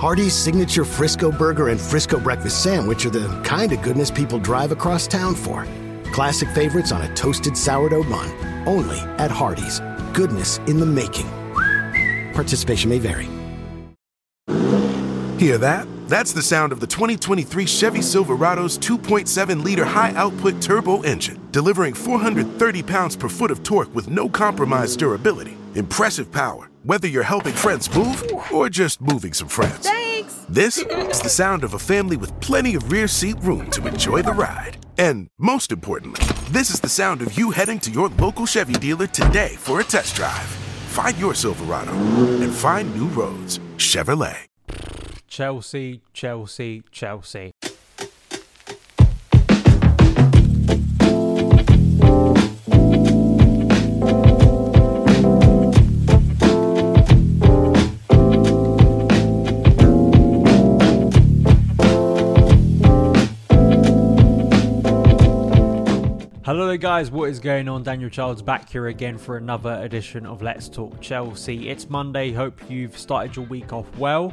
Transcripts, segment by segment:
Hardee's signature Frisco burger and Frisco breakfast sandwich are the kind of goodness people drive across town for. Classic favorites on a toasted sourdough bun. Only at Hardee's. Goodness in the making. Participation may vary. Hear that? That's the sound of the 2023 Chevy Silverado's 2.7 liter high output turbo engine, delivering 430 pounds per foot of torque with no compromised durability. Impressive power, whether you're helping friends move or just moving some friends. This is the sound of a family with plenty of rear seat room to enjoy the ride. And most importantly, this is the sound of you heading to your local Chevy dealer today for a test drive. Find your Silverado and find new roads. Chevrolet. Chelsea, Chelsea, Chelsea. Hello guys, what is going on? Daniel Childs back here again for another edition of Let's Talk Chelsea. It's Monday, hope you've started your week off well.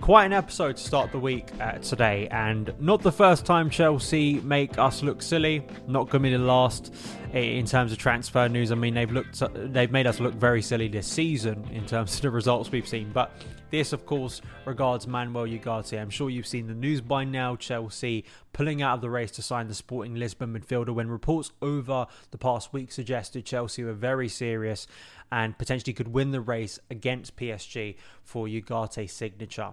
Quite an episode to start the week uh, today, and not the first time Chelsea make us look silly. Not going to be the last in terms of transfer news. I mean, they've looked, they've made us look very silly this season in terms of the results we've seen. But this, of course, regards Manuel Ugarte. I'm sure you've seen the news by now. Chelsea pulling out of the race to sign the Sporting Lisbon midfielder when reports over the past week suggested Chelsea were very serious and potentially could win the race against PSG for Ugarte's signature.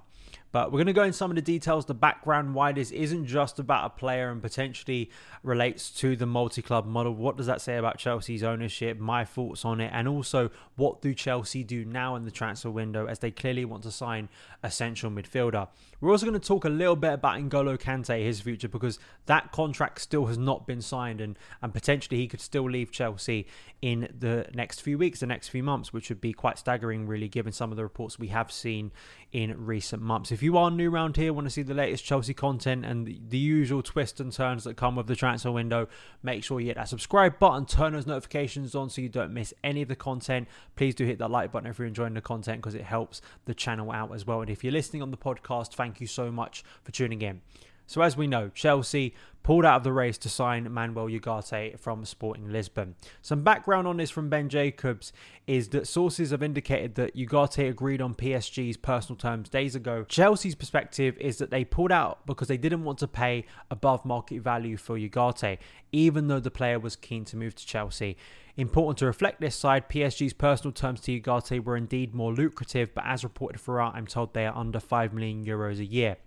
But we're going to go in some of the details, the background, why this isn't just about a player and potentially relates to the multi club model. What does that say about Chelsea's ownership, my thoughts on it, and also what do Chelsea do now in the transfer window as they clearly want to sign a central midfielder. We're also going to talk a little bit about N'Golo Kante, his future, because that contract still has not been signed and, and potentially he could still leave Chelsea in the next few weeks, the next few months, which would be quite staggering, really, given some of the reports we have seen in recent months. If you are new around here, want to see the latest Chelsea content and the, usual twists and turns that come with the transfer window, make sure you hit that subscribe button, turn those notifications on so you don't miss any of the content. Please do hit that like button if you're enjoying the content because it helps the channel out as well. And if you're listening on the podcast, thank you so much for tuning in. So, as we know, Chelsea pulled out of the race to sign Manuel Ugarte from Sporting Lisbon. Some background on this from Ben Jacobs is that sources have indicated that Ugarte agreed on PSG's personal terms days ago. Chelsea's perspective is that they pulled out because they didn't want to pay above market value for Ugarte, even though the player was keen to move to Chelsea. Important to reflect this side, PSG's personal terms to Ugarte were indeed more lucrative, but as reported throughout, I'm told they are under 5 million euros a year.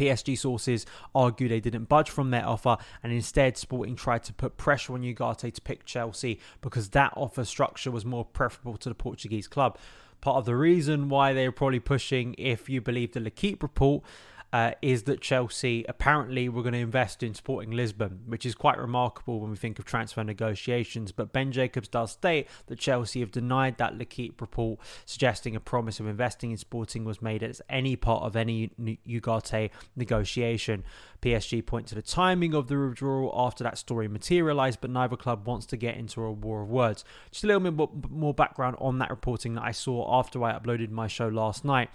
PSG sources argue they didn't budge from their offer and instead Sporting tried to put pressure on Ugarte to pick Chelsea because that offer structure was more preferable to the Portuguese club. Part of the reason why they were probably pushing, if you believe the L'Equipe report, uh, is that Chelsea apparently were going to invest in Sporting Lisbon, which is quite remarkable when we think of transfer negotiations. But Ben Jacobs does state that Chelsea have denied that L'Equipe report, suggesting a promise of investing in Sporting was made as any part of any Ugarte negotiation. PSG point to the timing of the withdrawal after that story materialised, but neither club wants to get into a war of words. Just a little bit more background on that reporting that I saw after I uploaded my show last night.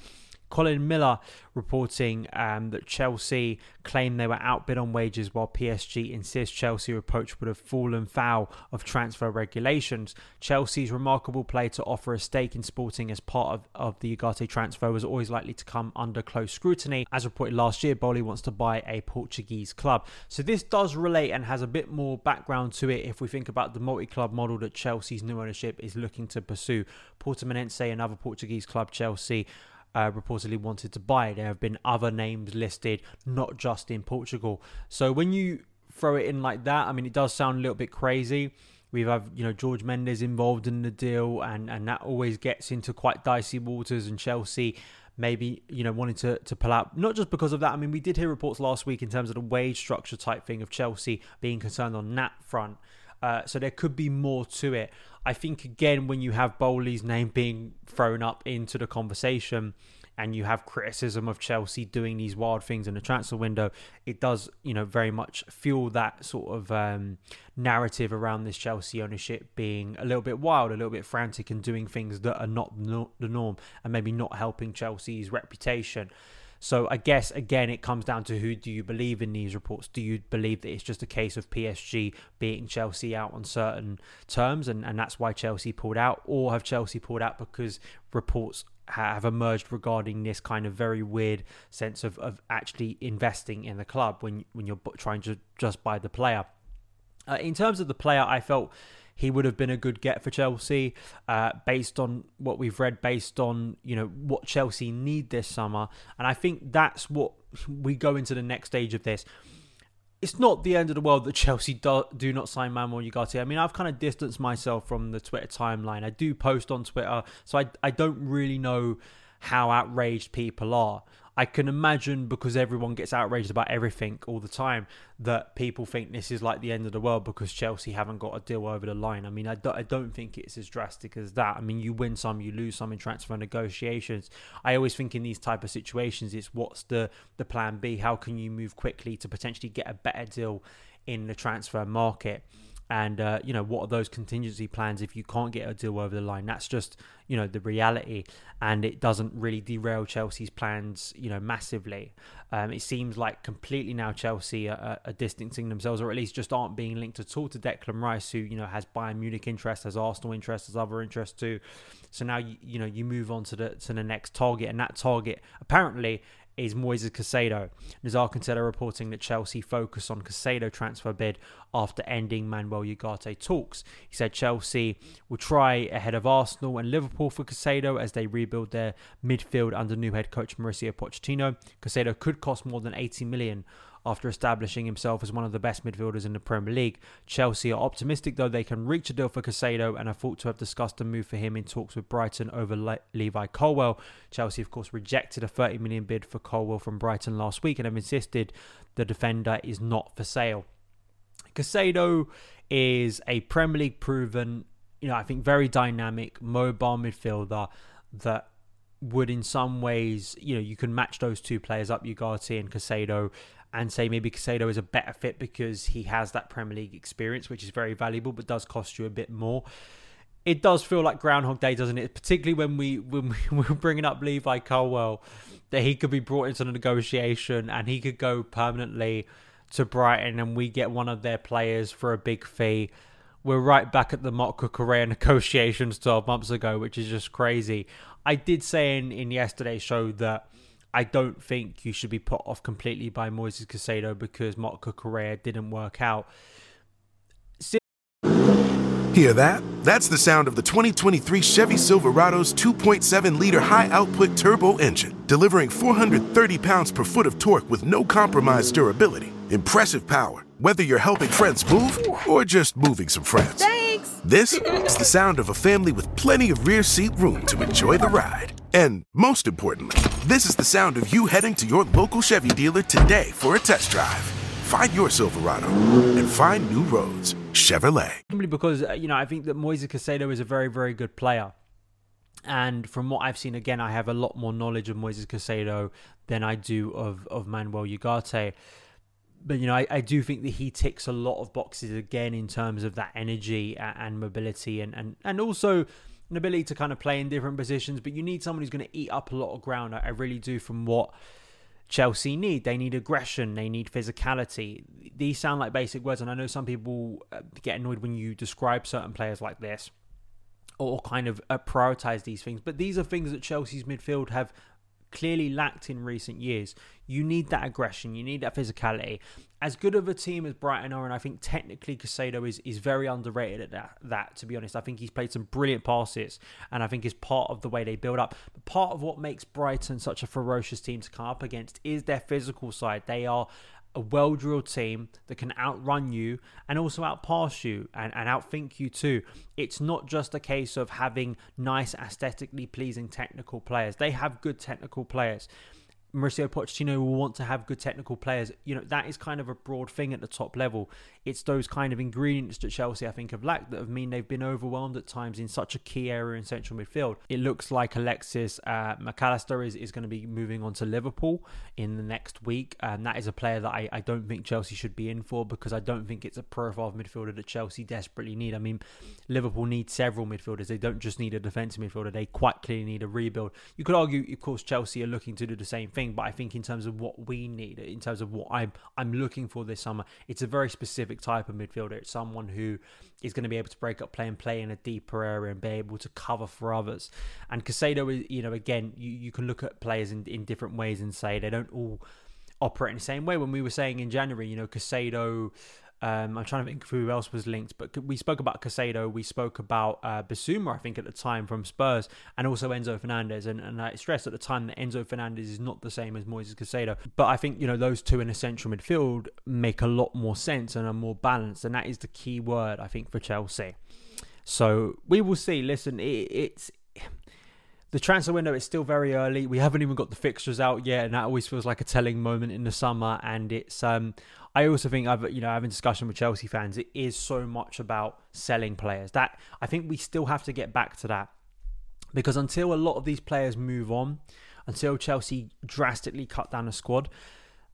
Colin Miller reporting um, that Chelsea claim they were outbid on wages while PSG insists Chelsea approach would have fallen foul of transfer regulations. Chelsea's remarkable play to offer a stake in Sporting as part of, of the Ugarte transfer was always likely to come under close scrutiny. As reported last year, Boehly wants to buy a Portuguese club. So this does relate and has a bit more background to it if we think about the multi-club model that Chelsea's new ownership is looking to pursue. Portimonense, another Portuguese club, Chelsea, uh, reportedly wanted to buy. There have been other names listed, not just in Portugal. So when you throw it in like that, I mean, it does sound a little bit crazy. We have, you know, George Mendes involved in the deal, and, and that always gets into quite dicey waters. And Chelsea maybe you know wanting to to pull out not just because of that i mean we did hear reports last week in terms of the wage structure type thing of chelsea being concerned on that front uh, so there could be more to it i think again when you have Boehly's name being thrown up into the conversation and you have criticism of Chelsea doing these wild things in the transfer window, it does, you know, very much fuel that sort of um, narrative around this Chelsea ownership being a little bit wild, a little bit frantic, and doing things that are not the norm and maybe not helping Chelsea's reputation. So I guess again it comes down to who do you believe in these reports? Do you believe that it's just a case of PSG beating Chelsea out on certain terms and, and that's why Chelsea pulled out? Or have Chelsea pulled out because reports have emerged regarding this kind of very weird sense of, of actually investing in the club when when you're trying to just buy the player. Uh, in terms of the player, I felt he would have been a good get for Chelsea, uh, based on what we've read, based on you know what Chelsea need this summer, and I think that's what we go into the next stage of this it's not the end of the world that Chelsea do, do not sign Manuel Ugarte. I mean, I've kind of distanced myself from the Twitter timeline. I do post on Twitter, so I, I don't really know how outraged people are. I can imagine because everyone gets outraged about everything all the time that people think this is like the end of the world because Chelsea haven't got a deal over the line. I mean, I don't, I don't think it's as drastic as that. I mean, you win some, you lose some in transfer negotiations. I always think in these type of situations, it's what's the the plan B? How can you move quickly to potentially get a better deal in the transfer market? And uh, you know what are those contingency plans if you can't get a deal over the line? That's just you know the reality. And it doesn't really derail chelsea's plans you know massively. Um, it seems like completely now chelsea are, are, distancing themselves or at least just aren't being linked at all to declan rice who you know has bayern munich interest has arsenal interest has other interests too. So now you, you know you move on to the to the next target. And that target apparently is Moises Caicedo. Nizaar Kinsella reporting that Chelsea focus on Caicedo transfer bid after ending Manuel Ugarte talks. He said Chelsea will try ahead of Arsenal and Liverpool for Caicedo as they rebuild their midfield under new head coach Mauricio Pochettino. Caicedo could cost more than 80 million after establishing himself as one of the best midfielders in the Premier League. Chelsea are optimistic, though, they can reach a deal for Caicedo and are thought to have discussed a move for him in talks with Brighton over Le- Levi Colwill. Chelsea, of course, rejected a 30 million bid for Colwill from Brighton last week and have insisted the defender is not for sale. Caicedo is a Premier League proven, you know, I think very dynamic, mobile midfielder that would in some ways, you know, you can match those two players up, Ugarte and Caicedo, and say maybe Caicedo is a better fit because he has that Premier League experience, which is very valuable, but does cost you a bit more. It does feel like Groundhog Day, doesn't it? Particularly when we when we were bringing up Levi Colwill, that he could be brought into the negotiation and he could go permanently to Brighton, and we get one of their players for a big fee. We're right back at the Marc Cucurella negotiations 12 months ago, which is just crazy. I did say in, in yesterday's show that I don't think you should be put off completely by Moises Caicedo because Marc Cucurella didn't work out. Hear that? That's the sound of the 2023 Chevy Silverado's 2.7 liter high output turbo engine, delivering 430 pounds per foot of torque with no compromised durability. Impressive power, whether you're helping friends move or just moving some friends. Thanks! This is the sound of a family with plenty of rear seat room to enjoy the ride. And most importantly, this is the sound of you heading to your local Chevy dealer today for a test drive. Find your Silverado and find new roads. Chevrolet. Because, uh, you know, I think that Moises Caicedo is a very, very good player. And from what I've seen, again, I have a lot more knowledge of Moises Caicedo than I do of, of Manuel Ugarte. But, you know, I, I do think that he ticks a lot of boxes again in terms of that energy and, and mobility and, and, and also an ability to kind of play in different positions, but you need someone who's going to eat up a lot of ground. I, really do from what Chelsea need. They need aggression, they need physicality. These sound like basic words, and I know some people uh, get annoyed when you describe certain players like this or kind of uh, prioritize these things, but these are things that Chelsea's midfield have clearly lacked in recent years. You need that aggression, you need that physicality. As good of a team as Brighton are, and I think technically Caicedo is, is very underrated at that, that, to be honest. I think he's played some brilliant passes, and I think is part of the way they build up. But part of what makes Brighton such a ferocious team to come up against is their physical side. They are a well drilled team that can outrun you and also outpass you and, and outthink you too. It's not just a case of having nice, aesthetically pleasing technical players, they have good technical players. Mauricio Pochettino will want to have good technical players. You know, that is kind of a broad thing at the top level. It's those kind of ingredients that Chelsea, I think, have lacked that have mean they've been overwhelmed at times in such a key area in central midfield. It looks like Alexis uh, Mac Allister is, is going to be moving on to Liverpool in the next week. And that is a player that I, I don't think Chelsea should be in for because I don't think it's a profile of midfielder that Chelsea desperately need. I mean, Liverpool need several midfielders. They don't just need a defensive midfielder. They quite clearly need a rebuild. You could argue, of course, Chelsea are looking to do the same thing thing, but I think in terms of what we need, in terms of what I'm I'm looking for this summer, it's a very specific type of midfielder. It's someone who is going to be able to break up play and play in a deeper area and be able to cover for others. And Caicedo is, you know, again, you, you can look at players in, in different ways and say they don't all operate in the same way. When we were saying in January, you know, Caicedo um, I'm trying to think who else was linked, but we spoke about Caicedo, we spoke about uh, Bissouma, I think, at the time from Spurs, and also Enzo Fernandez. And, and I stressed at the time that Enzo Fernandez is not the same as Moises Caicedo. But I think, you know, those two in a central midfield make a lot more sense and are more balanced. And that is the key word, I think, for Chelsea. So we will see. Listen, it, it's the transfer window is still very early. We haven't even got the fixtures out yet, and that always feels like a telling moment in the summer. And it's um, I also think I've you know having discussion with Chelsea fans, it is so much about selling players. That I think we still have to get back to that because until a lot of these players move on, until Chelsea drastically cut down the squad,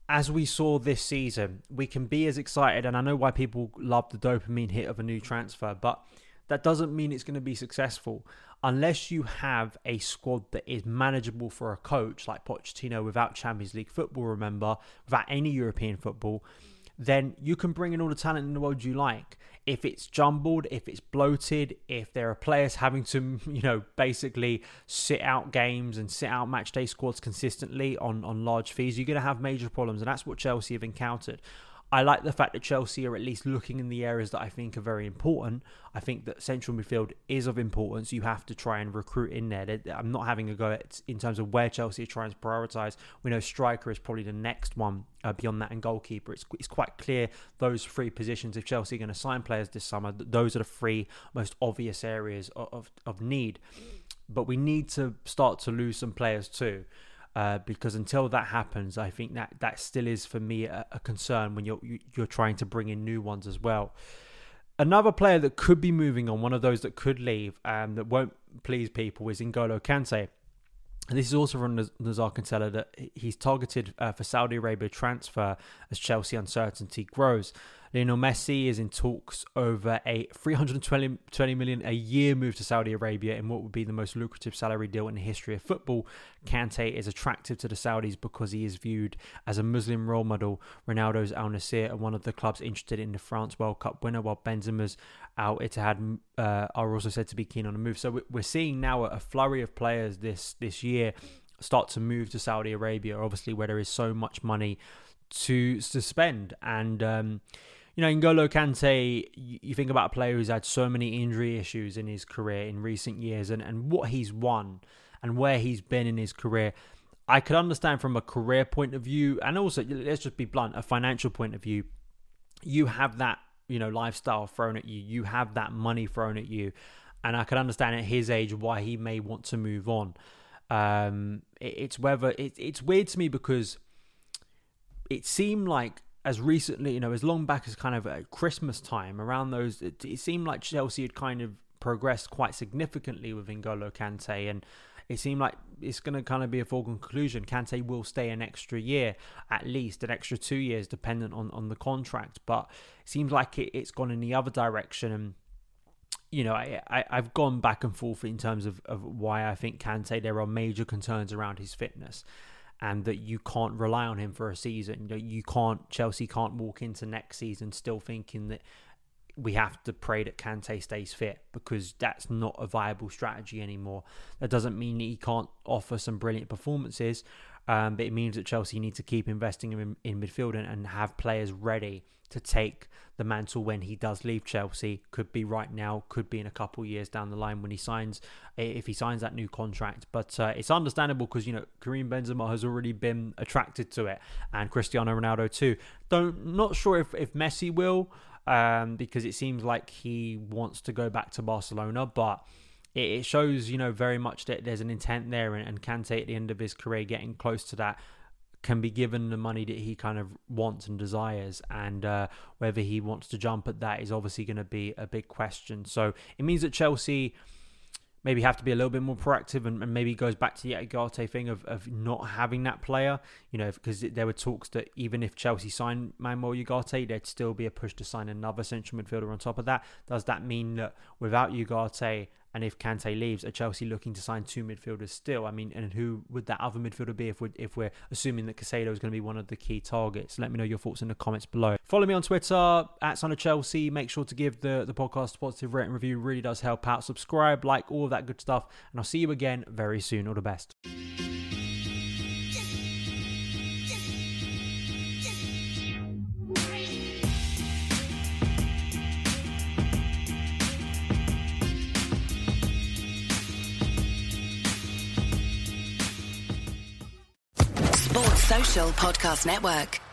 as we saw this season, we can be as excited. And I know why people love the dopamine hit of a new transfer, but that doesn't mean it's going to be successful unless you have a squad that is manageable for a coach like Pochettino without Champions League football, remember, without any European football then you can bring in all the talent in the world you like. If it's jumbled, if it's bloated, if there are players having to, you know, basically sit out games and sit out match day squads consistently on, on large fees, you're going to have major problems. And that's what Chelsea have encountered. I like the fact that Chelsea are at least looking in the areas that I think are very important. I think that central midfield is of importance. You have to try and recruit in there. I'm not having a go at in terms of where Chelsea are trying to prioritise. We know striker is probably the next one uh, beyond that, and goalkeeper. It's, it's quite clear those three positions. If Chelsea are going to sign players this summer, those are the three most obvious areas of, of, of need. But we need to start to lose some players too. Uh, because until that happens, I think that that still is for me a, a concern when you're you're trying to bring in new ones as well. Another player that could be moving on, one of those that could leave, um, that won't please people, is N'Golo Kante. And this is also from Nizaar Kinsella that he's targeted uh, for Saudi Arabia transfer as Chelsea uncertainty grows. Lionel Messi is in talks over a 320 million a year move to Saudi Arabia in what would be the most lucrative salary deal in the history of football. Kante is attractive to the Saudis because he is viewed as a Muslim role model. Ronaldo's Al Nassr are one of the clubs interested in the France World Cup winner, while Benzema's Al Ittihad uh, are also said to be keen on a move. So we're seeing now a flurry of players this this year start to move to Saudi Arabia, obviously where there is so much money to to spend and. Um, you know, N'Golo Kante, you think about a player who's had so many injury issues in his career in recent years and, and what he's won and where he's been in his career. I could understand from a career point of view and also, let's just be blunt, a financial point of view. You have that, you know, lifestyle thrown at you, you have that money thrown at you. And I could understand at his age why he may want to move on. Um, it, it's whether it, it's weird to me because it seemed like as recently, you know, as long back as kind of at Christmas time, around those, it, it seemed like Chelsea had kind of progressed quite significantly with N'Golo Kante, and it seemed like it's going to kind of be a foregone conclusion. Kante will stay an extra year, at least an extra two years, dependent on, on the contract. But it seems like it, has gone in the other direction, and you know, I, I have gone back and forth in terms of, of why I think Kante there are major concerns around his fitness and that you can't rely on him for a season. You, can't Chelsea can't walk into next season still thinking that we have to pray that Kante stays fit because that's not a viable strategy anymore. That doesn't mean that he can't offer some brilliant performances. Um, but it means that Chelsea need to keep investing in, in midfield and, and have players ready to take the mantle when he does leave Chelsea. Could be right now, could be in a couple years down the line when he signs, if he signs that new contract. But uh, it's understandable because you know Karim Benzema has already been attracted to it, and Cristiano Ronaldo too. Don't not sure if if Messi will, um, because it seems like he wants to go back to Barcelona, but it, shows, you know, very much that there's an intent there, and, and Kante at the end of his career getting close to that can be given the money that he kind of wants and desires, and uh, whether he wants to jump at that is obviously going to be a big question. So it means that Chelsea maybe have to be a little bit more proactive and, and maybe goes back to the Ugarte thing of, of not having that player, you know, because there were talks that even if Chelsea sign Manuel Ugarte, there'd still be a push to sign another central midfielder on top of that. Does that mean that without Ugarte and if Kante leaves, are Chelsea looking to sign two midfielders still? I mean, and who would that other midfielder be if we're, if we're assuming that Caicedo is going to be one of the key targets? Let me know your thoughts in the comments below. Follow me on Twitter at Son of Chelsea. Make sure to give the, the podcast a positive rating review. Really does help out. Subscribe, like, all of that good stuff. And I'll see you again very soon. All the best. Podcast Network.